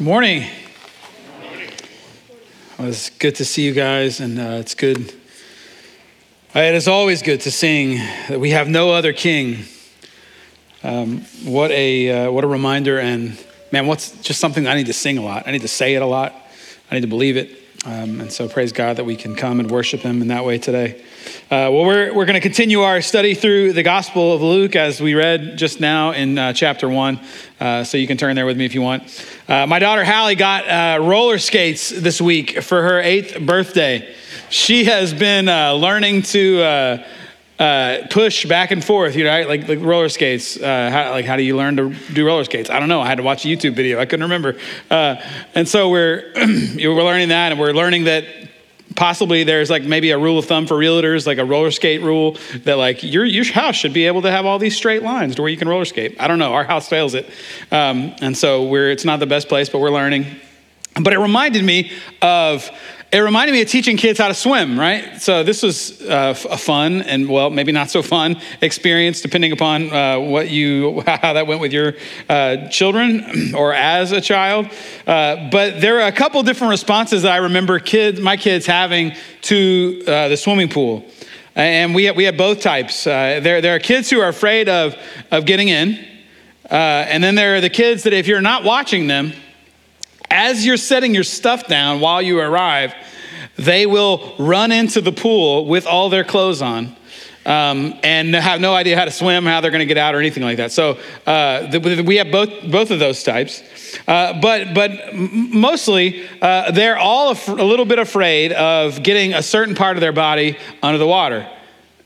Morning. Well, it's good to see you guys, and uh, it's good. Uh, it is always good to sing that we have no other king. Um, what a uh, what a reminder, and man, what's just something I need to sing a lot. I need to say it a lot. I need to believe it, um, and so praise God that we can come and worship Him in that way today. Uh, well, we're, we're going to continue our study through the Gospel of Luke as we read just now in uh, chapter one. Uh, so you can turn there with me if you want. Uh, my daughter Hallie got uh, roller skates this week for her eighth birthday. She has been uh, learning to. Uh, push back and forth, you know, right? like, like roller skates. Uh, how, like, how do you learn to do roller skates? I don't know. I had to watch a YouTube video. I couldn't remember. Uh, and so we're we're learning that, and we're learning that possibly there's like maybe a rule of thumb for realtors like a roller skate rule that like your, your house should be able to have all these straight lines to where you can roller skate i don't know our house fails it um, and so we're it's not the best place but we're learning but it reminded me of it reminded me of teaching kids how to swim, right? So this was uh, a fun and well, maybe not so fun experience, depending upon uh, what you how that went with your uh, children or as a child. Uh, but there are a couple different responses that I remember kids, my kids having to uh, the swimming pool, and we have, we have both types. Uh, there there are kids who are afraid of of getting in, and then there are the kids that if you're not watching them as you're setting your stuff down while you arrive, they will run into the pool with all their clothes on. Um, and have no idea how to swim, how they're going to get out, or anything like that. So uh, the, we have both both of those types, uh, but but mostly uh, they're all a, a little bit afraid of getting a certain part of their body under the water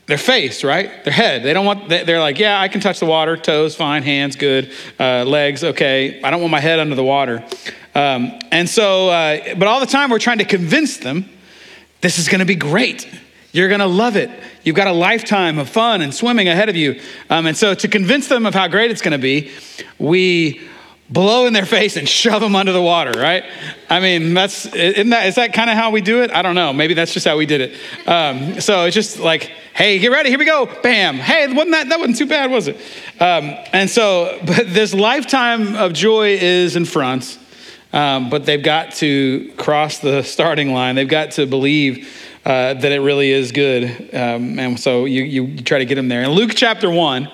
their face, right? Their head. They don't want, they're like, yeah, I can touch the water, toes, fine, hands, good, uh, legs, okay. I don't want my head under the water. Um, and so, uh, but all the time we're trying to convince them this is going to be great. You're going to love it. You've got a lifetime of fun and swimming ahead of you. Um, and so, to convince them of how great it's going to be, we blow in their face and shove them under the water, right? I mean, that's isn't that is that kind of how we do it? I don't know. Maybe that's just how we did it. Um, so it's just like, hey, get ready, here we go, bam. Hey, wasn't that that wasn't too bad, was it? Um, and so, but this lifetime of joy is in front. Um, but they've got to cross the starting line. They've got to believe uh, that it really is good. Um, and so you, you try to get them there. In Luke chapter 1,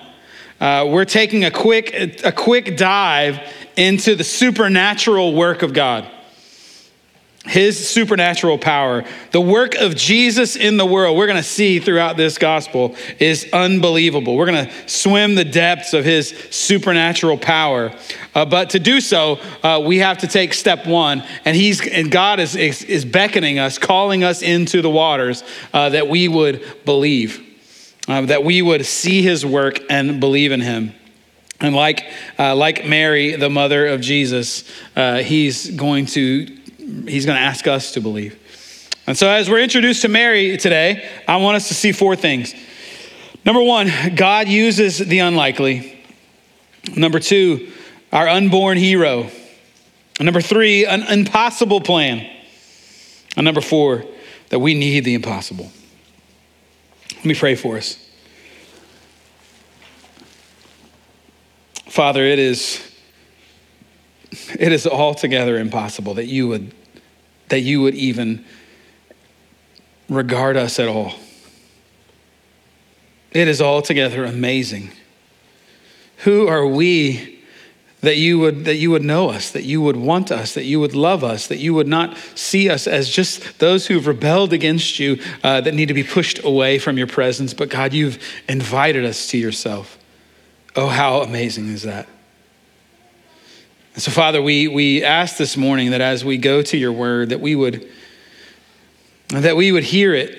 uh, we're taking a quick, a quick dive into the supernatural work of God his supernatural power, the work of Jesus in the world, we're going to see throughout this gospel is unbelievable. We're going to swim the depths of his supernatural power. Uh, but to do so, uh, we have to take step one, and he's and God is, is, is beckoning us, calling us into the waters uh, that we would believe, uh, that we would see his work and believe in him. And like, uh, like Mary, the mother of Jesus, uh, he's going to he's going to ask us to believe. And so, as we're introduced to Mary today, I want us to see four things. Number one, God uses the unlikely. Number two, our unborn hero. Number three, an impossible plan. And number four, that we need the impossible. Let me pray for us. Father, it is it is altogether impossible that you would that you would even regard us at all. It is altogether amazing. Who are we that you would that you would know us, that you would want us, that you would love us, that you would not see us as just those who've rebelled against you uh, that need to be pushed away from your presence, but God, you've invited us to yourself. Oh, how amazing is that! And so, Father, we, we ask this morning that as we go to your word, that we would that we would hear it,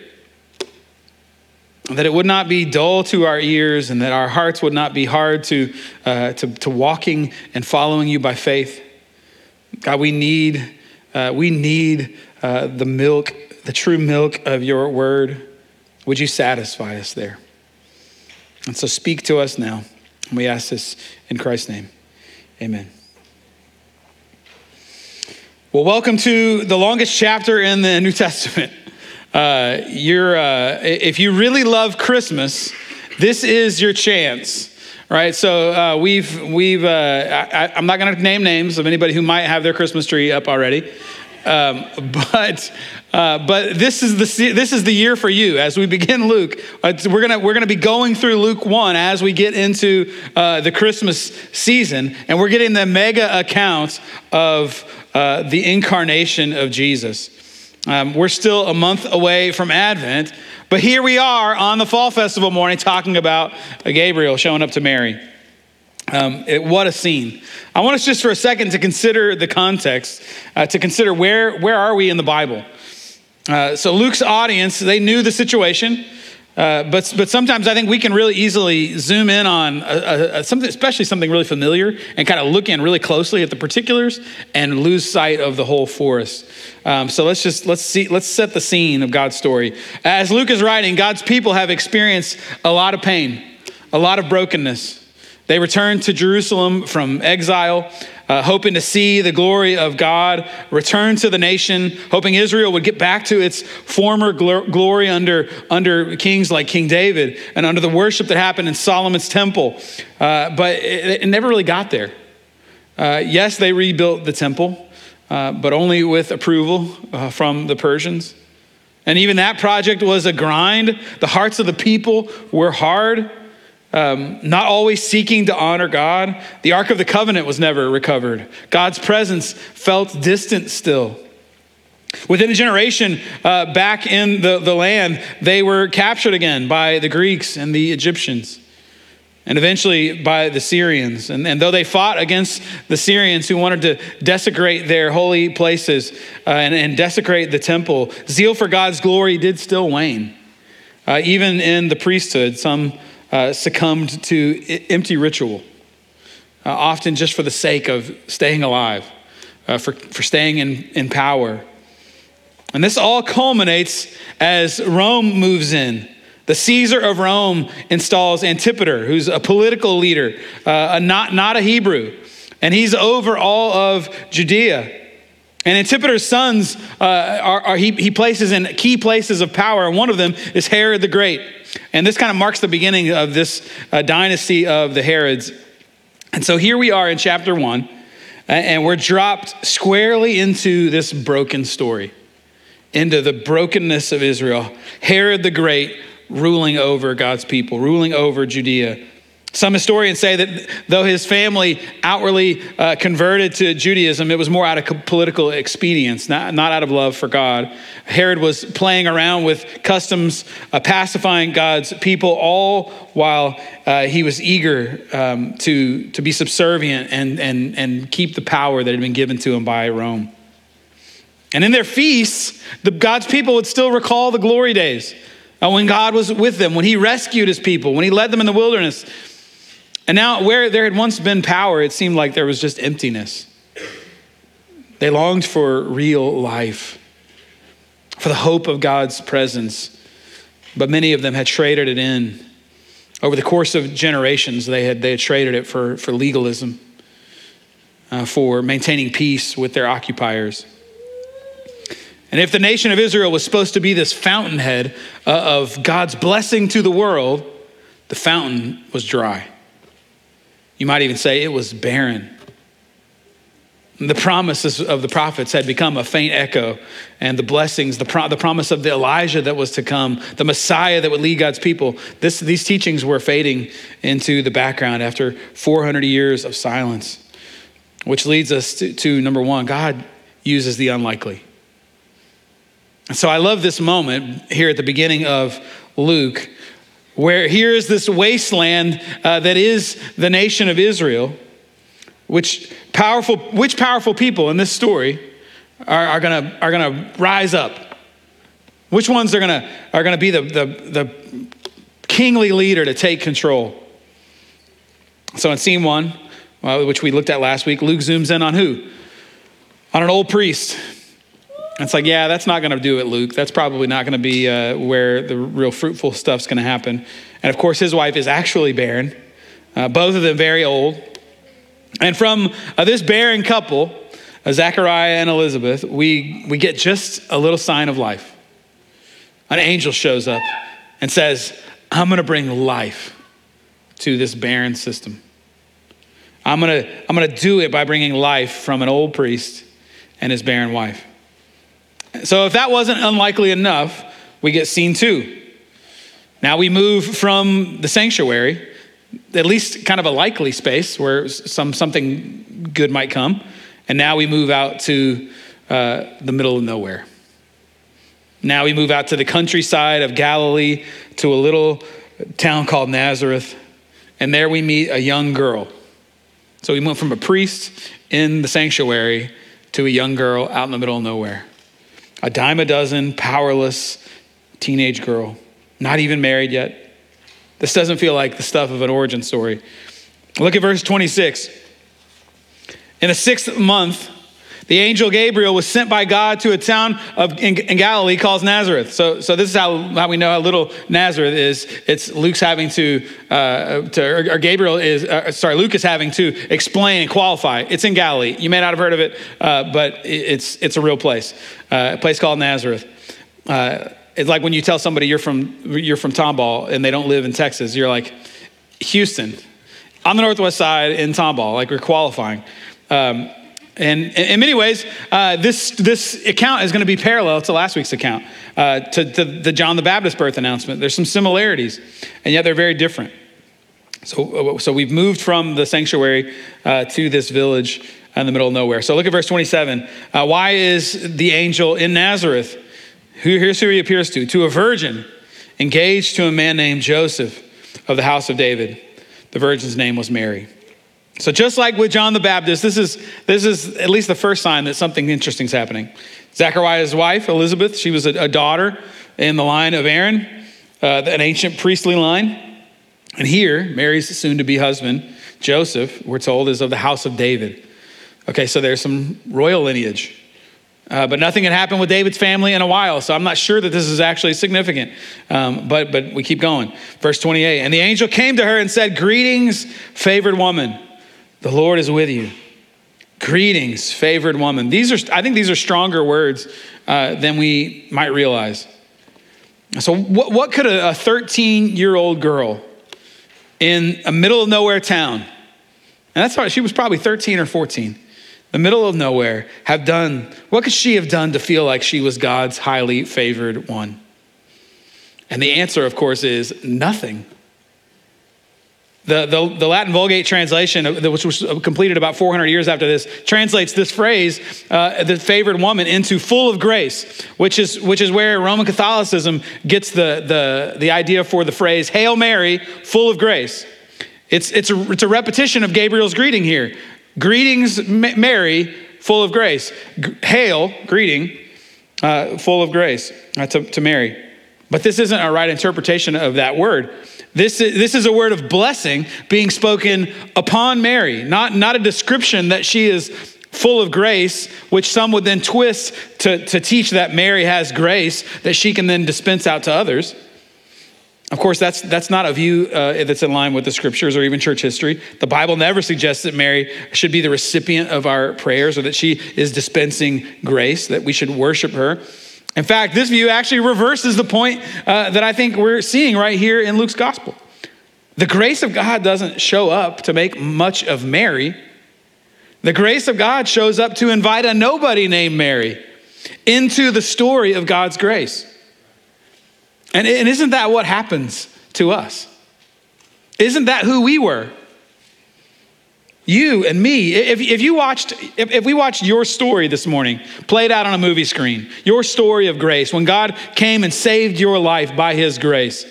that it would not be dull to our ears, and that our hearts would not be hard to, uh, to, to walking and following you by faith. God, we need, uh, we need uh, the milk, the true milk of your word. Would you satisfy us there? And so speak to us now. We ask this in Christ's name. Amen. Well, welcome to the longest chapter in the New Testament. Uh, you're, uh, if you really love Christmas, this is your chance, right? So uh, we've, we've uh, I, am not going to name names of anybody who might have their Christmas tree up already. Um, but uh, but this is the this is the year for you as we begin Luke. Uh, we're gonna we're gonna be going through Luke one as we get into uh, the Christmas season, and we're getting the mega account of uh, the incarnation of Jesus. Um, we're still a month away from Advent, but here we are on the fall festival morning talking about Gabriel showing up to Mary. Um, it, what a scene. I want us just for a second to consider the context, uh, to consider where, where are we in the Bible. Uh, so Luke's audience, they knew the situation. Uh, but, but sometimes I think we can really easily zoom in on a, a, a something, especially something really familiar, and kind of look in really closely at the particulars and lose sight of the whole forest. Um, so let's just let's see let's set the scene of God's story. As Luke is writing, God's people have experienced a lot of pain, a lot of brokenness. They returned to Jerusalem from exile, uh, hoping to see the glory of God return to the nation, hoping Israel would get back to its former gl- glory under, under kings like King David and under the worship that happened in Solomon's temple. Uh, but it, it, never really got there. Uh, yes, they rebuilt the temple, uh, but only with approval uh, from the Persians. And even that project was a grind. The hearts of the people were hard um, not always seeking to honor God. The Ark of the Covenant was never recovered. God's presence felt distant still. Within a generation uh, back in the, the land, they were captured again by the Greeks and the Egyptians, and eventually by the Syrians. And, and though they fought against the Syrians who wanted to desecrate their holy places uh, and, and desecrate the temple, zeal for God's glory did still wane. Uh, even in the priesthood, some uh, succumbed to empty ritual, uh, often just for the sake of staying alive, uh, for, for staying in, in power. And this all culminates as Rome moves in. The Caesar of Rome installs Antipater, who's a political leader, uh, a not, not a Hebrew, and he's over all of Judea. And Antipater's sons uh, are, are, he, he places in key places of power, and one of them is Herod the Great. And this kind of marks the beginning of this uh, dynasty of the Herods. And so here we are in chapter one, and we're dropped squarely into this broken story, into the brokenness of Israel. Herod the Great ruling over God's people, ruling over Judea. Some historians say that though his family outwardly uh, converted to Judaism, it was more out of political expedience, not, not out of love for God. Herod was playing around with customs, uh, pacifying God's people, all while uh, he was eager um, to, to be subservient and, and, and keep the power that had been given to him by Rome. And in their feasts, the, God's people would still recall the glory days uh, when God was with them, when he rescued his people, when he led them in the wilderness. And now, where there had once been power, it seemed like there was just emptiness. They longed for real life, for the hope of God's presence, but many of them had traded it in. Over the course of generations, they had, they had traded it for, for legalism, uh, for maintaining peace with their occupiers. And if the nation of Israel was supposed to be this fountainhead uh, of God's blessing to the world, the fountain was dry. You might even say it was barren. The promises of the prophets had become a faint echo, and the blessings, the, pro- the promise of the Elijah that was to come, the Messiah that would lead God's people, this, these teachings were fading into the background after 400 years of silence, which leads us to, to number one God uses the unlikely. So I love this moment here at the beginning of Luke where here is this wasteland uh, that is the nation of Israel, which powerful, which powerful people in this story are, are gonna, are gonna rise up? Which ones are gonna, are gonna be the, the, the kingly leader to take control? So in scene one, which we looked at last week, Luke zooms in on who? On an old priest it's like, yeah, that's not going to do it, Luke. That's probably not going to be uh, where the real fruitful stuff's going to happen. And of course, his wife is actually barren, uh, both of them very old. And from uh, this barren couple, uh, Zachariah and Elizabeth, we, we get just a little sign of life. An angel shows up and says, I'm going to bring life to this barren system. I'm gonna, I'm gonna do it by bringing life from an old priest and his barren wife. So, if that wasn't unlikely enough, we get scene two. Now we move from the sanctuary, at least kind of a likely space where some, something good might come, and now we move out to uh, the middle of nowhere. Now we move out to the countryside of Galilee to a little town called Nazareth, and there we meet a young girl. So we went from a priest in the sanctuary to a young girl out in the middle of nowhere. A dime a dozen, powerless teenage girl, not even married yet. This doesn't feel like the stuff of an origin story. Look at verse 26. In the sixth month, the angel Gabriel was sent by God to a town of, in, in, Galilee called Nazareth. So, so this is how, how we know how little Nazareth is. It's Luke's having to, uh, to or, or, Gabriel is, uh, sorry, Luke is having to explain and qualify. It's in Galilee. You may not have heard of it, uh, but it's, it's a real place, uh, a place called Nazareth. Uh, it's like when you tell somebody you're from, you're from Tomball and they don't live in Texas, you're like, Houston, on the Northwest side in Tomball, like we're qualifying. Um, and in many ways, uh, this, this account is going to be parallel to last week's account, uh, to, to, the John the Baptist birth announcement. There's some similarities, and yet they're very different. So, uh, so we've moved from the sanctuary uh, to this village in the middle of nowhere. So look at verse 27. Uh, why is the angel in Nazareth? Who, Here's who he appears to to a virgin engaged to a man named Joseph of the house of David. The virgin's name was Mary. So just like with John the Baptist, this is, this is at least the first sign that something interesting is happening. Zechariah's wife, Elizabeth, she was a, a daughter in the line of Aaron, uh, an ancient priestly line. And here, Mary's soon to be husband, Joseph, we're told, is of the house of David. Okay, so there's some royal lineage. Uh, but nothing had happened with David's family in a while, so I'm not sure that this is actually significant. Um, but, but we keep going. Verse 28 And the angel came to her and said, Greetings, favored woman. The Lord is with you. Greetings, favored woman. These are, I think these are stronger words uh, than we might realize. So, what, what could a 13 year old girl in a middle of nowhere town, and that's why she was probably 13 or 14, the middle of nowhere, have done? What could she have done to feel like she was God's highly favored one? And the answer, of course, is nothing. The, the, the, Latin Vulgate translation, uh, which was completed about 400 years after this, translates this phrase, uh, the favored woman, into full of grace, which is, which is where Roman Catholicism gets the, the, the idea for the phrase, Hail Mary, full of grace. It's, it's, a, it's a repetition of Gabriel's greeting here. Greetings, Mary, full of grace. Hail, greeting, uh, full of grace uh, to, to Mary. But this isn't a right interpretation of that word. This is, this is a word of blessing being spoken upon Mary, not, not a description that she is full of grace, which some would then twist to, to teach that Mary has grace that she can then dispense out to others. Of course, that's, that's not a view uh, that's in line with the scriptures or even church history. The Bible never suggests that Mary should be the recipient of our prayers or that she is dispensing grace, that we should worship her. In fact, this view actually reverses the point uh, that I think we're seeing right here in Luke's gospel. The grace of God doesn't show up to make much of Mary. The grace of God shows up to invite a nobody named Mary into the story of God's grace. And, and isn't that what happens to us? Isn't that who we were? You and me, if, if you watched, if, if we watched your story this morning played out on a movie screen, your story of grace, when God came and saved your life by his grace,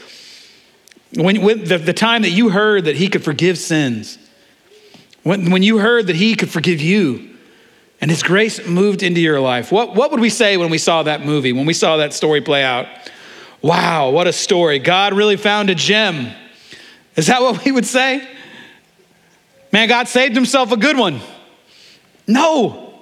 when, when the, the time that you heard that he could forgive sins, when, when you heard that he could forgive you, and his grace moved into your life, what, what would we say when we saw that movie, when we saw that story play out? Wow, what a story. God really found a gem. Is that what we would say? Man, God saved himself a good one. No.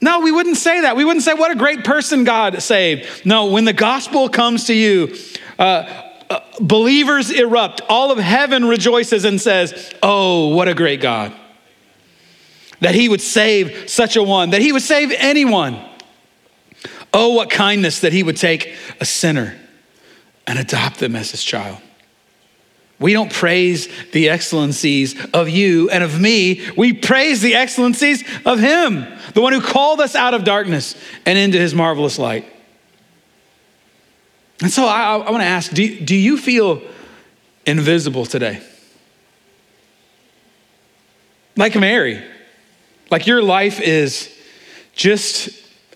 No, we wouldn't say that. We wouldn't say, what a great person God saved. No, when the gospel comes to you, uh, uh, believers erupt. All of heaven rejoices and says, Oh, what a great God. That he would save such a one, that he would save anyone. Oh, what kindness that he would take a sinner and adopt them as his child. We don't praise the excellencies of you and of me. We praise the excellencies of Him, the one who called us out of darkness and into His marvelous light. And so I, I want to ask do, do you feel invisible today? Like Mary, like your life is just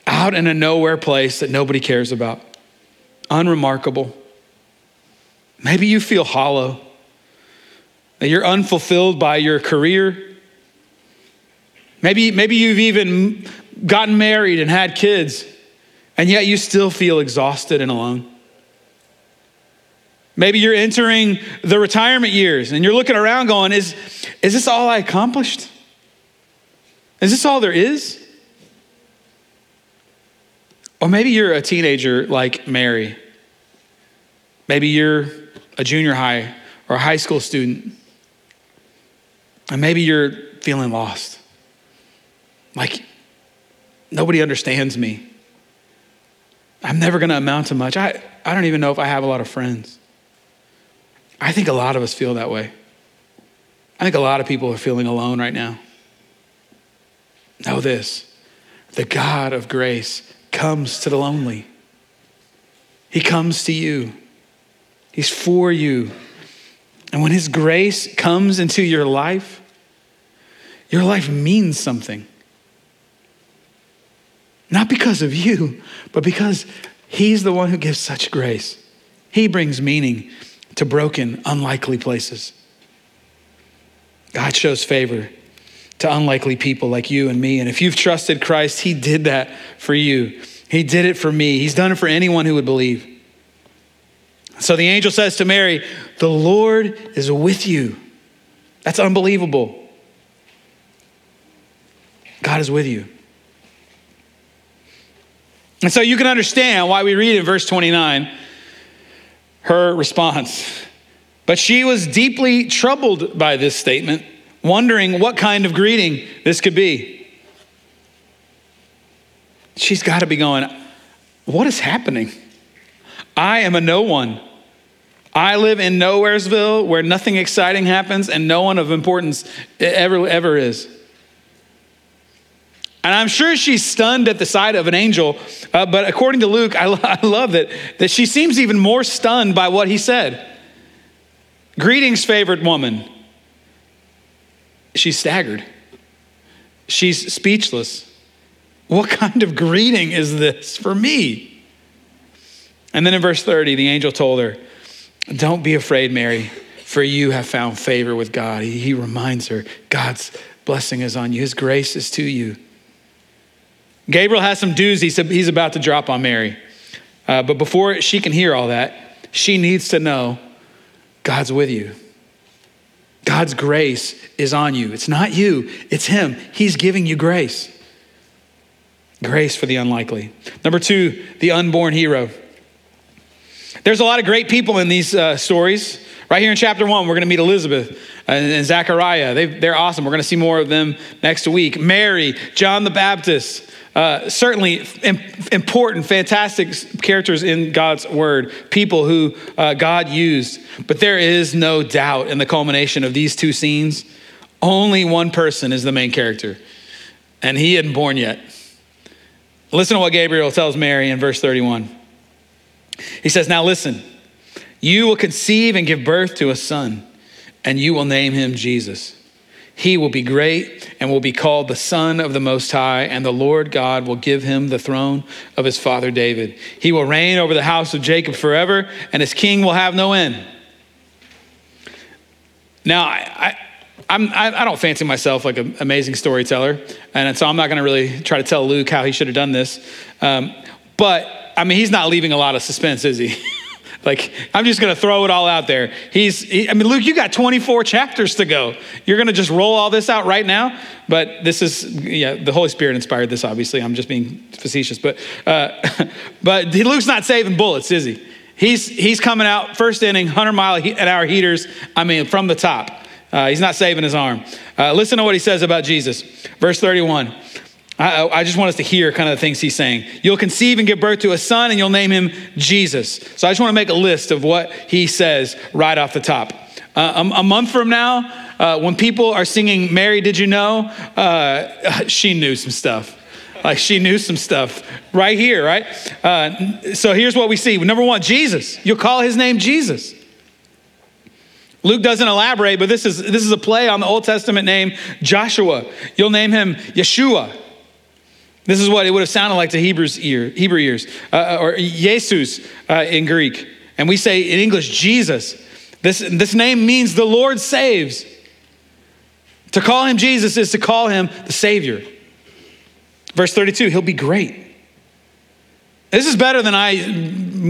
out in a nowhere place that nobody cares about, unremarkable. Maybe you feel hollow, that you're unfulfilled by your career. Maybe, maybe you've even gotten married and had kids, and yet you still feel exhausted and alone. Maybe you're entering the retirement years and you're looking around going, is, is this all I accomplished? Is this all there is? Or maybe you're a teenager like Mary. Maybe you're a junior high or a high school student. And maybe you're feeling lost. Like, nobody understands me. I'm never going to amount to much. I, I don't even know if I have a lot of friends. I think a lot of us feel that way. I think a lot of people are feeling alone right now. Know this the God of grace comes to the lonely. He comes to you. He's for you. And when His grace comes into your life, your life means something. Not because of you, but because He's the one who gives such grace. He brings meaning to broken, unlikely places. God shows favor to unlikely people like you and me. And if you've trusted Christ, He did that for you. He did it for me. He's done it for anyone who would believe. So the angel says to Mary, The Lord is with you. That's unbelievable. God is with you. And so you can understand why we read in verse 29 her response. But she was deeply troubled by this statement, wondering what kind of greeting this could be. She's got to be going, What is happening? I am a no one. I live in Nowheresville where nothing exciting happens and no one of importance ever, ever is. And I'm sure she's stunned at the sight of an angel, uh, but according to Luke, I, I love that, that she seems even more stunned by what he said. Greetings, favored woman. She's staggered. She's speechless. What kind of greeting is this for me? And then in verse 30, the angel told her, Don't be afraid, Mary, for you have found favor with God. He, reminds her, God's blessing is on you, His grace is to you. Gabriel has some doozies he's about to drop on Mary. Uh, but before she can hear all that, she needs to know God's with you. God's grace is on you. It's not you, it's Him. He's giving you grace. Grace for the unlikely. Number two, the unborn hero. There's a lot of great people in these uh, stories. Right here in chapter one, we're going to meet Elizabeth and, and Zachariah. they are awesome. We're going to see more of them next week. Mary, John the Baptist, uh, certainly important, fantastic characters in God's word, people who uh, God used. But there is no doubt in the culmination of these two scenes, only one person is the main character, and he hadn't born yet. Listen to what Gabriel tells Mary in verse 31. He says, Now listen, you will conceive and give birth to a son, and you will name him Jesus. He will be great and will be called the Son of the Most High, and the Lord God will give him the throne of his father David. He will reign over the house of Jacob forever, and his king will have no end. Now, I, I, I, don't fancy myself like an amazing storyteller, and so I'm not going to really try to tell Luke how he should have done this. Um, but, I mean, he's not leaving a lot of suspense, is he? Like, I'm just going to throw it all out there. He's, he, I mean, Luke, you got 24 chapters to go. You're going to just roll all this out right now? But this is, yeah, the Holy Spirit inspired this, obviously. I'm just being facetious. But, uh, but Luke's not saving bullets, is he? He's, he's coming out first inning, 100 mile an hour heaters, I mean, from the top. Uh, he's not saving his arm. Uh, listen to what he says about Jesus. Verse 31. I, I, just want us to hear kind of the things he's saying. You'll conceive and give birth to a son, and you'll name him Jesus. So I just want to make a list of what he says right off the top. Uh, a, a, month from now, uh, when people are singing Mary, Did You Know? Uh, she knew some stuff. Like she knew some stuff right here, right? Uh, so here's what we see. Number one, Jesus. You'll call his name Jesus. Luke doesn't elaborate, but this is, this is a play on the Old Testament name Joshua. You'll name him Yeshua. This is what it would have sounded like to Hebrews ear, Hebrew ears, uh, or Jesus uh, in Greek. And we say in English, Jesus. This, this name means the Lord saves. To call him Jesus is to call him the Savior. Verse 32, he'll be great. This is better than I,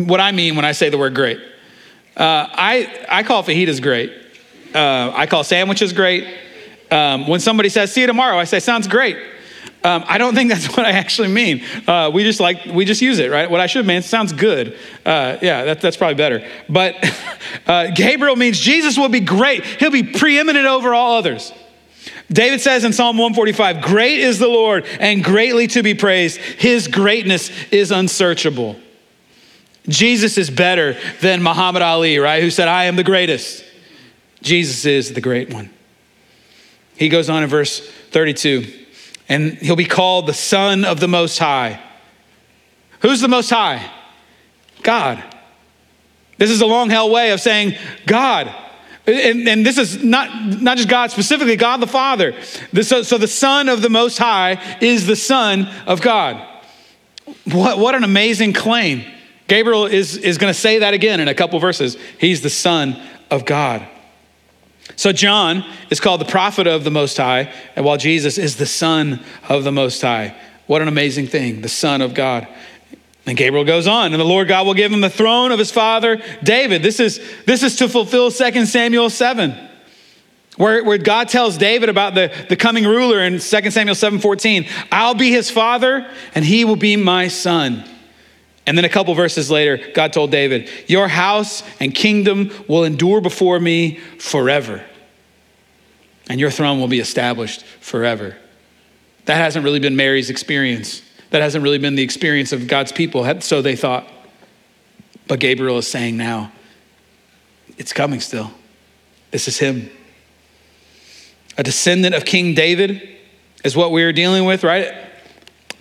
what I mean when I say the word great. Uh, I, I call fajitas great. Uh, I call sandwiches great. Um, when somebody says, see you tomorrow, I say, sounds great. Um, I don't think that's what I actually mean. Uh, we just like we just use it, right? What I should mean sounds good. Uh, yeah, that, that's probably better. But uh, Gabriel means Jesus will be great. He'll be preeminent over all others. David says in Psalm 145, "Great is the Lord and greatly to be praised. His greatness is unsearchable." Jesus is better than Muhammad Ali, right? Who said, "I am the greatest." Jesus is the great one. He goes on in verse 32 and he'll be called the Son of the Most High. Who's the Most High? God. This is a long hell way of saying God. And, and this is not, not just God specifically, God the Father. so, so the Son of the Most High is the Son of God. What, what an amazing claim. Gabriel is, is going to say that again in a couple verses. He's the Son of God. So, John is called the prophet of the Most High, and while Jesus is the Son of the Most High. What an amazing thing, the Son of God. And Gabriel goes on, and the Lord God will give him the throne of his father David. This is, this is to fulfill 2 Samuel 7, where, where God tells David about the, the coming ruler in 2 Samuel 7 14. I'll be his father, and he will be my son. And then a couple verses later, God told David, Your house and kingdom will endure before me forever, and your throne will be established forever. That hasn't really been Mary's experience. That hasn't really been the experience of God's people, so they thought. But Gabriel is saying now, it's coming still. This is him. A descendant of King David is what we are dealing with, right?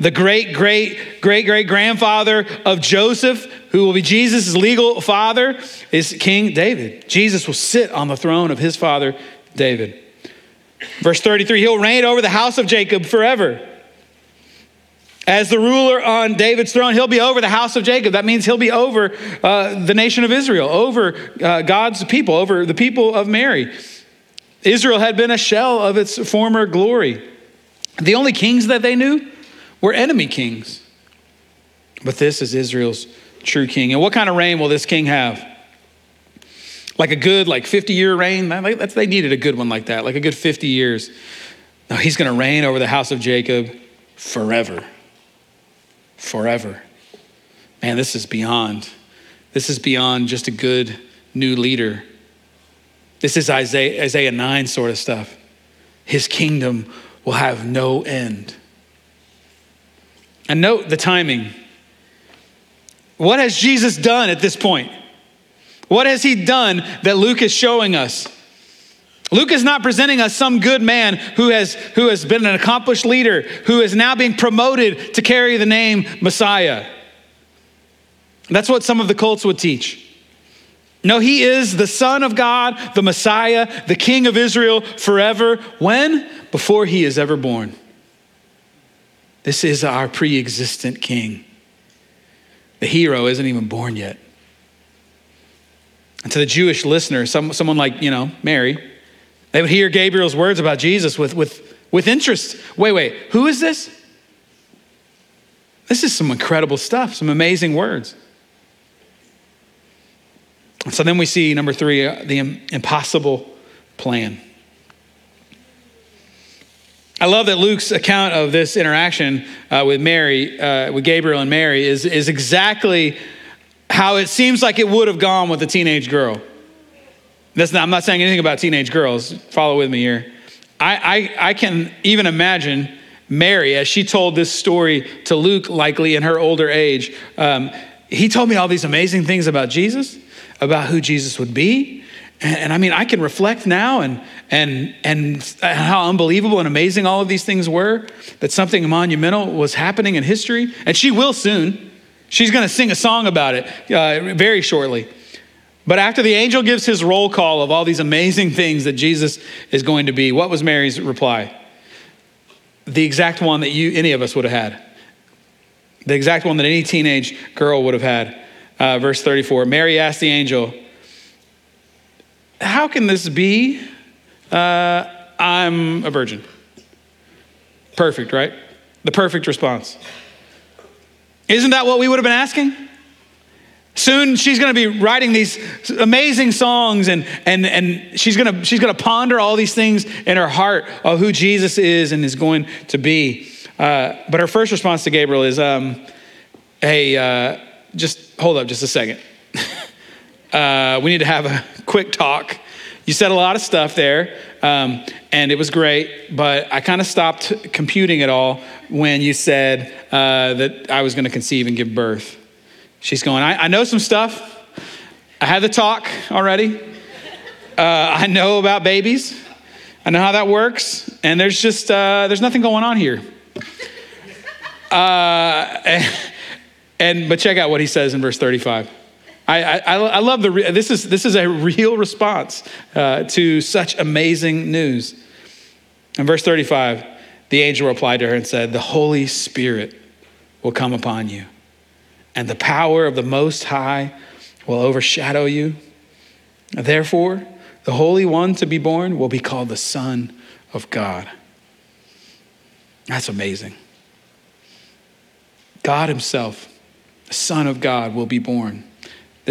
The great, great, great, great grandfather of Joseph, who will be Jesus' legal father, is King David. Jesus will sit on the throne of his father, David. Verse 33 He'll reign over the house of Jacob forever. As the ruler on David's throne, he'll be over the house of Jacob. That means he'll be over uh, the nation of Israel, over uh, God's people, over the people of Mary. Israel had been a shell of its former glory. The only kings that they knew were enemy kings. But this is Israel's true king. And what kind of reign will this king have? Like a good, like 50 year reign? They needed a good one like that, like a good 50 years. No, he's going to reign over the house of Jacob forever. Forever. Man, this is beyond. This is beyond just a good new leader. This is Isaiah, Isaiah 9 sort of stuff. His kingdom will have no end. And note the timing. What has Jesus done at this point? What has he done that Luke is showing us? Luke is not presenting us some good man who has, who has been an accomplished leader, who is now being promoted to carry the name Messiah. That's what some of the cults would teach. No, he is the Son of God, the Messiah, the King of Israel forever. When? Before he is ever born. This is our pre existent king. The hero isn't even born yet. And to the Jewish listener, some, someone like, you know, Mary, they would hear Gabriel's words about Jesus with, with, with interest. Wait, wait, who is this? This is some incredible stuff, some amazing words. So then we see number three, uh, the impossible plan. I love that Luke's account of this interaction uh, with Mary, uh, with Gabriel and Mary, is, is exactly how it seems like it would have gone with a teenage girl. That's Not, I'm not saying anything about teenage girls. Follow with me here. I, I, I can even imagine Mary, as she told this story to Luke, likely in her older age. Um, he told me all these amazing things about Jesus, about who Jesus would be, And, and I mean, I can reflect now and, and, and how unbelievable and amazing all of these things were, that something monumental was happening in history. And she will soon. She's going to sing a song about it uh, very shortly. But after the angel gives his roll call of all these amazing things that Jesus is going to be, what was Mary's reply? The exact one that you, any of us would have had. The exact one that any teenage girl would have had. Uh, verse 34 Mary asked the angel, How can this be? Uh, I'm a virgin. Perfect, right? The perfect response. Isn't that what we would have been asking? Soon she's going to be writing these amazing songs and, and, and she's going to, she's going to ponder all these things in her heart of who Jesus is and is going to be. Uh, but her first response to Gabriel is, um, hey, uh, just hold up just a second. Uh, we need to have a quick talk. You said a lot of stuff there, um, and it was great, but I kind of stopped computing it all when you said uh, that I was going to conceive and give birth. She's going, I, I know some stuff. I had the talk already. Uh, I know about babies. I know how that works. And there's just, uh, there's nothing going on here. Uh, and, and, but check out what he says in verse 35. I, I, I love the, this is, this is a real response uh, to such amazing news. In verse 35, the angel replied to her and said, The Holy Spirit will come upon you and the power of the Most High will overshadow you. Therefore, the Holy One to be born will be called the Son of God. That's amazing. God Himself, the Son of God, will be born.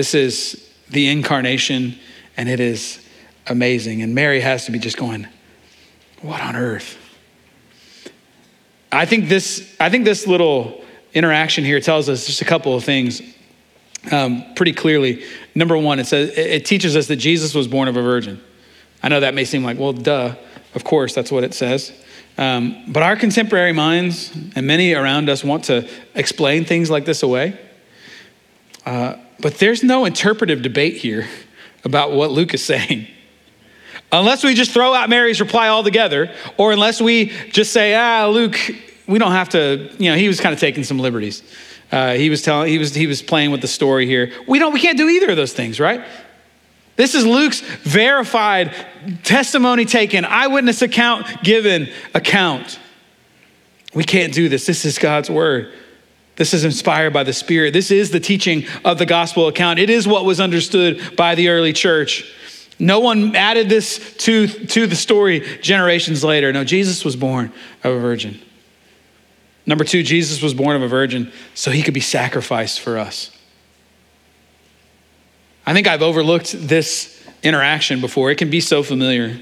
This is the incarnation, and it is amazing. And Mary has to be just going, What on earth? I think this, I think this little interaction here tells us just a couple of things um, pretty clearly. Number one, it says it teaches us that Jesus was born of a virgin. I know that may seem like, well, duh. Of course, that's what it says. Um, but our contemporary minds and many around us want to explain things like this away. Uh, but there's no interpretive debate here about what Luke is saying. Unless we just throw out Mary's reply altogether, or unless we just say, ah, Luke we don't have to, you know, he was kind of taking some liberties. Uh, he was telling, he was, he was playing with the story here. We don't, we can't do either of those things, right? This is Luke's verified testimony taken, eyewitness account given account. We can't do this. This is God's word. This is inspired by the Spirit. This is the teaching of the gospel account. It is what was understood by the early church. No one added this to, to the story generations later. No, Jesus was born of a virgin. Number two, Jesus was born of a virgin so he could be sacrificed for us. I think I've overlooked this interaction before. It can be so familiar.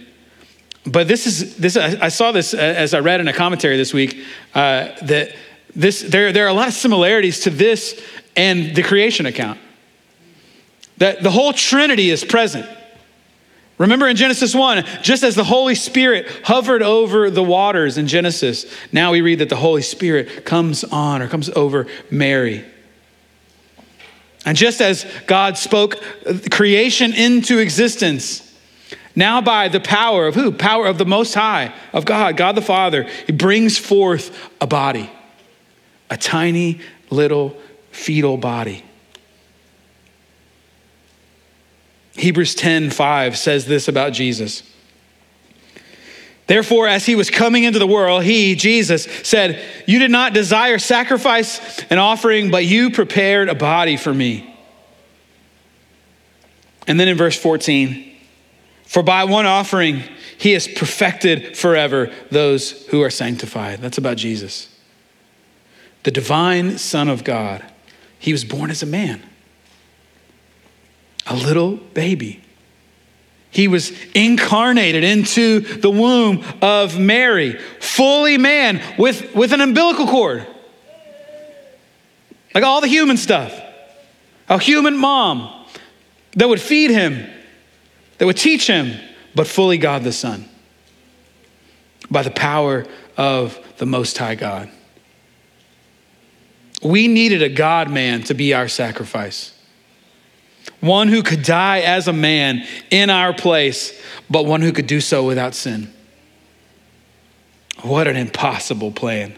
But this is this. I saw this as I read in a commentary this week uh, that this there there are a lot of similarities to this and the creation account. That the whole Trinity is present. Remember in Genesis 1, just as the Holy Spirit hovered over the waters in Genesis, now we read that the Holy Spirit comes on or comes over Mary. And just as God spoke uh, creation into existence, now by the power of who? Power of the Most High, of God, God the Father, He brings forth a body, a tiny little fetal body. Hebrews 10 5 says this about Jesus. Therefore, as he was coming into the world, he, Jesus, said, You did not desire sacrifice and offering, but you prepared a body for me. And then in verse 14, for by one offering he has perfected forever those who are sanctified. That's about Jesus. The divine Son of God. He was born as a man a little baby. He was incarnated into the womb of Mary, fully man with, with an umbilical cord. Like all the human stuff. A human mom that would feed him, that would teach him, but fully God the Son by the power of the Most High God. We needed a God man to be our sacrifice. one who could die as a man in our place, but one who could do so without sin. What an impossible plan.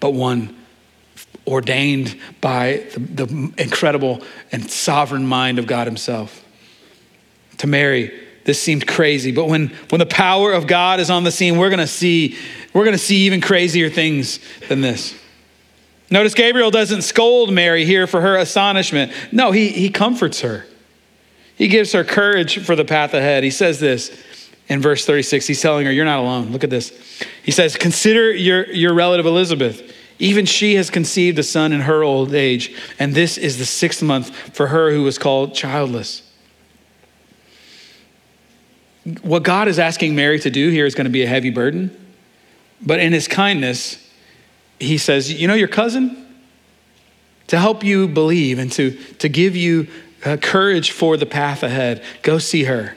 But one ordained by the, the, incredible and sovereign mind of God Himself. To Mary, this seemed crazy, but when, when the power of God is on the scene, we're gonna see, we're gonna see even crazier things than this. Notice Gabriel doesn't scold Mary here for her astonishment. No, he, he comforts her. He gives her courage for the path ahead. He says this in verse 36. He's telling her, You're not alone. Look at this. He says, Consider your, your relative Elizabeth. Even she has conceived a son in her old age, and this is the sixth month for her who was called childless. What God is asking Mary to do here is going to be a heavy burden, but in his kindness, he says, You know your cousin? To help you believe and to, to give you uh, courage for the path ahead, go see her.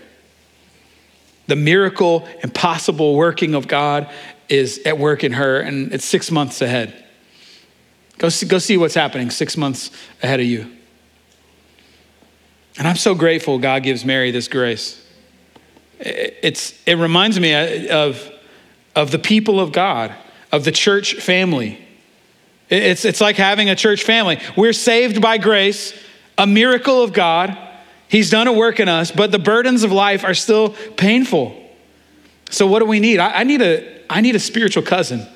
The miracle, impossible working of God is at work in her, and it's six months ahead. Go see, go see what's happening six months ahead of you. And I'm so grateful God gives Mary this grace. It's, it reminds me of, of the people of God, of the church family. It's, it's like having a church family. We're saved by grace, a miracle of God. He's done a work in us, but the burdens of life are still painful. So, what do we need? I, I need, a, I need a spiritual cousin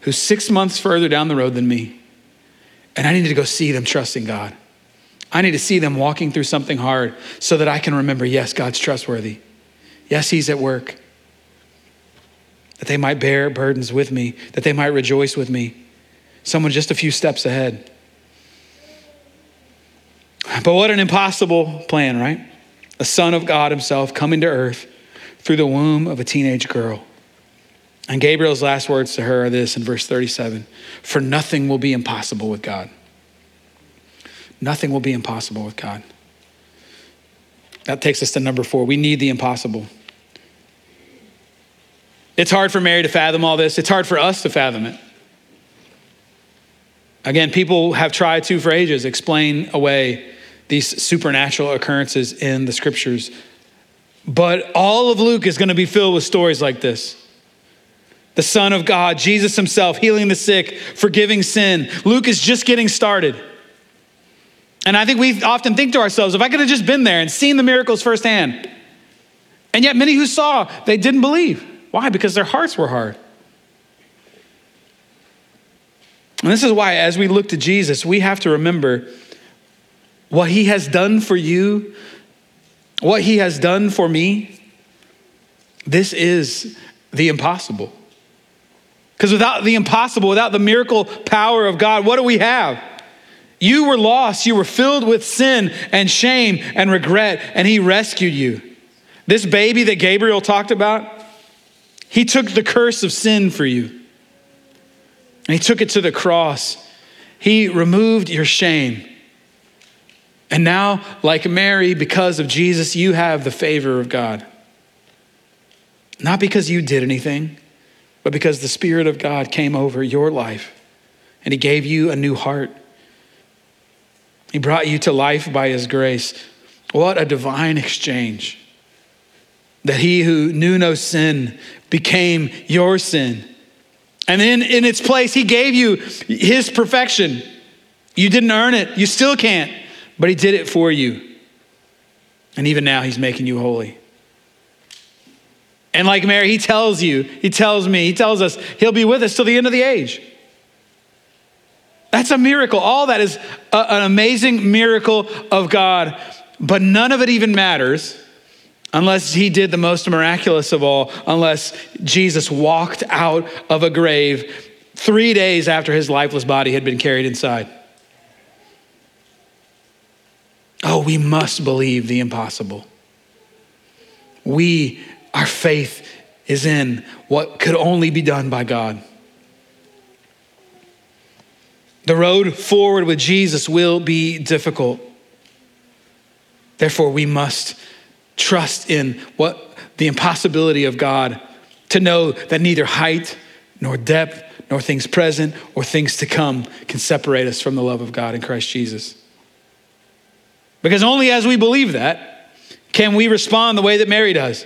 who's six months further down the road than me. And I need to go see them trusting God. I need to see them walking through something hard so that I can remember yes, God's trustworthy. Yes, He's at work. That they might bear burdens with me, that they might rejoice with me. Someone just a few steps ahead. But what an impossible plan, right? A son of God Himself coming to earth through the womb of a teenage girl. And Gabriel's last words to her are this in verse 37 For nothing will be impossible with God. Nothing will be impossible with God. That takes us to number four. We need the impossible. It's hard for Mary to fathom all this, it's hard for us to fathom it. Again, people have tried to, for ages, explain away these supernatural occurrences in the scriptures. But all of Luke is going to be filled with stories like this the Son of God, Jesus Himself, healing the sick, forgiving sin. Luke is just getting started. And I think we often think to ourselves, if I could have just been there and seen the miracles firsthand. And yet, many who saw, they didn't believe. Why? Because their hearts were hard. And this is why, as we look to Jesus, we have to remember what He has done for you, what He has done for me. This is the impossible. Because without the impossible, without the miracle power of God, what do we have? You were lost. You were filled with sin and shame and regret, and He rescued you. This baby that Gabriel talked about, He took the curse of sin for you. And He took it to the cross. He removed your shame. And now, like Mary, because of Jesus, you have the favor of God. Not because you did anything, but because the Spirit of God came over your life and He gave you a new heart. He brought you to life by His grace. What a divine exchange. That He who knew no sin became your sin. And then in its place, He gave you His perfection. You didn't earn it, you still can't, but He did it for you. And even now, He's making you holy. And like Mary, he tells you, he tells me, he tells us he'll be with us till the end of the age. That's a miracle. All that is a, an amazing miracle of God, but none of it even matters unless he did the most miraculous of all, unless Jesus walked out of a grave three days after his lifeless body had been carried inside. Oh, we must believe the impossible. We our faith is in what could only be done by God. The road forward with Jesus will be difficult. Therefore, we must trust in what the impossibility of God to know that neither height nor depth nor things present or things to come can separate us from the love of God in Christ Jesus. Because only as we believe that can we respond the way that Mary does.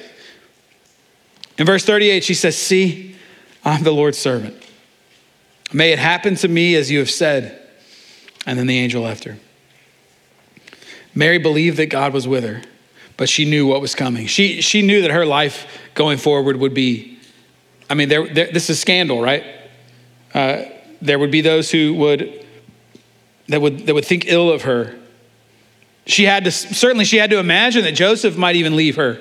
In verse 38, she says, See, I'm the Lord's servant. May it happen to me as you have said. And then the angel left her. Mary believed that God was with her, but she knew what was coming. She, she knew that her life going forward would be, I mean, there, there, this is scandal, right? Uh, there would be those who would that would that would think ill of her. She had to certainly she had to imagine that Joseph might even leave her,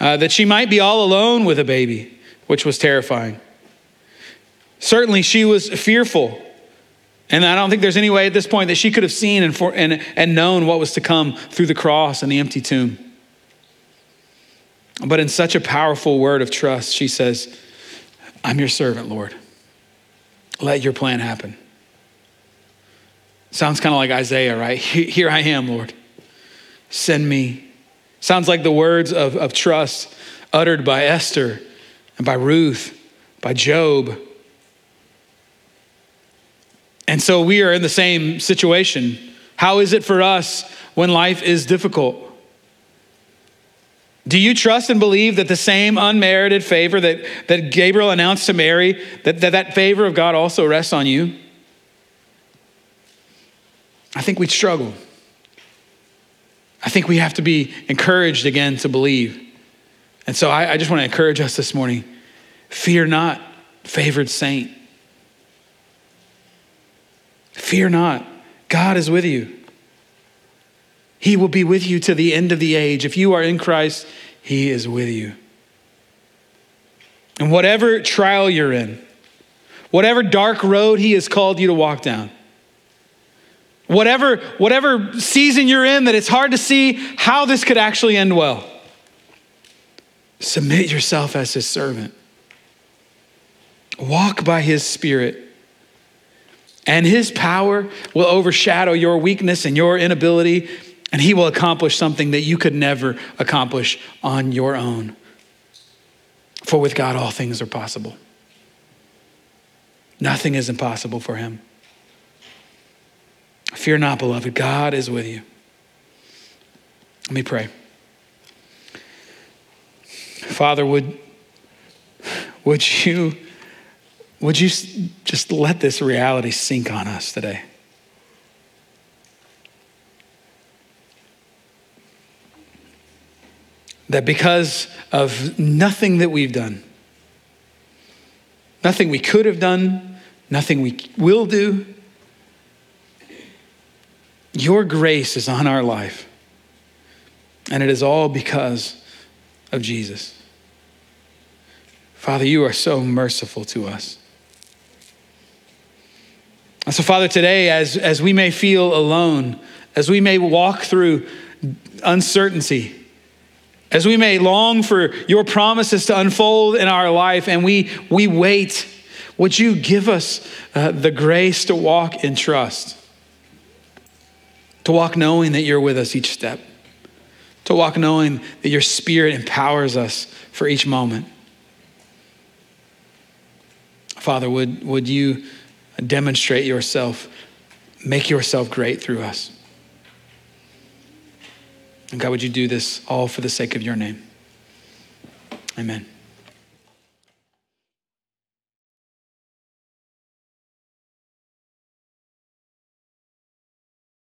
uh, that she might be all alone with a baby, which was terrifying. Certainly, she was fearful. And I don't think there's any way at this point that she could have seen and, for, and, and known what was to come through the cross and the empty tomb. But in such a powerful word of trust, she says, I'm your servant, Lord. Let your plan happen. Sounds kind of like Isaiah, right? Here I am, Lord. Send me. Sounds like the words of, of trust uttered by Esther and by Ruth, by Job. And so we are in the same situation. How is it for us when life is difficult? Do you trust and believe that the same unmerited favor that, that Gabriel announced to Mary, that, that that favor of God also rests on you? I think we'd struggle. I think we have to be encouraged again to believe. And so I, I just want to encourage us this morning fear not, favored saint. Fear not, God is with you. He will be with you to the end of the age. If you are in Christ, He is with you. And whatever trial you're in, whatever dark road He has called you to walk down, whatever, whatever season you're in that it's hard to see how this could actually end well, submit yourself as His servant. Walk by His Spirit and His power will overshadow your weakness and your inability and he will accomplish something that you could never accomplish on your own. For with God, all things are possible. Nothing is impossible for him. Fear not, beloved. God is with you. Let me pray. Father, would, would you would you just let this reality sink on us today? that because of nothing that we've done, nothing we could have done, nothing we will do, your grace is on our life. And it is all because of Jesus. Father, you are so merciful to us. And so, Father, today, as, as we may feel alone, as we may walk through uncertainty, as we may long for your promises to unfold in our life and we, we wait, would you give us uh, the grace to walk in trust? To walk knowing that you're with us each step. To walk knowing that your spirit empowers us for each moment. Father, would, would you demonstrate yourself, make yourself great through us? And God, would you do this all for the sake of your name? Amen.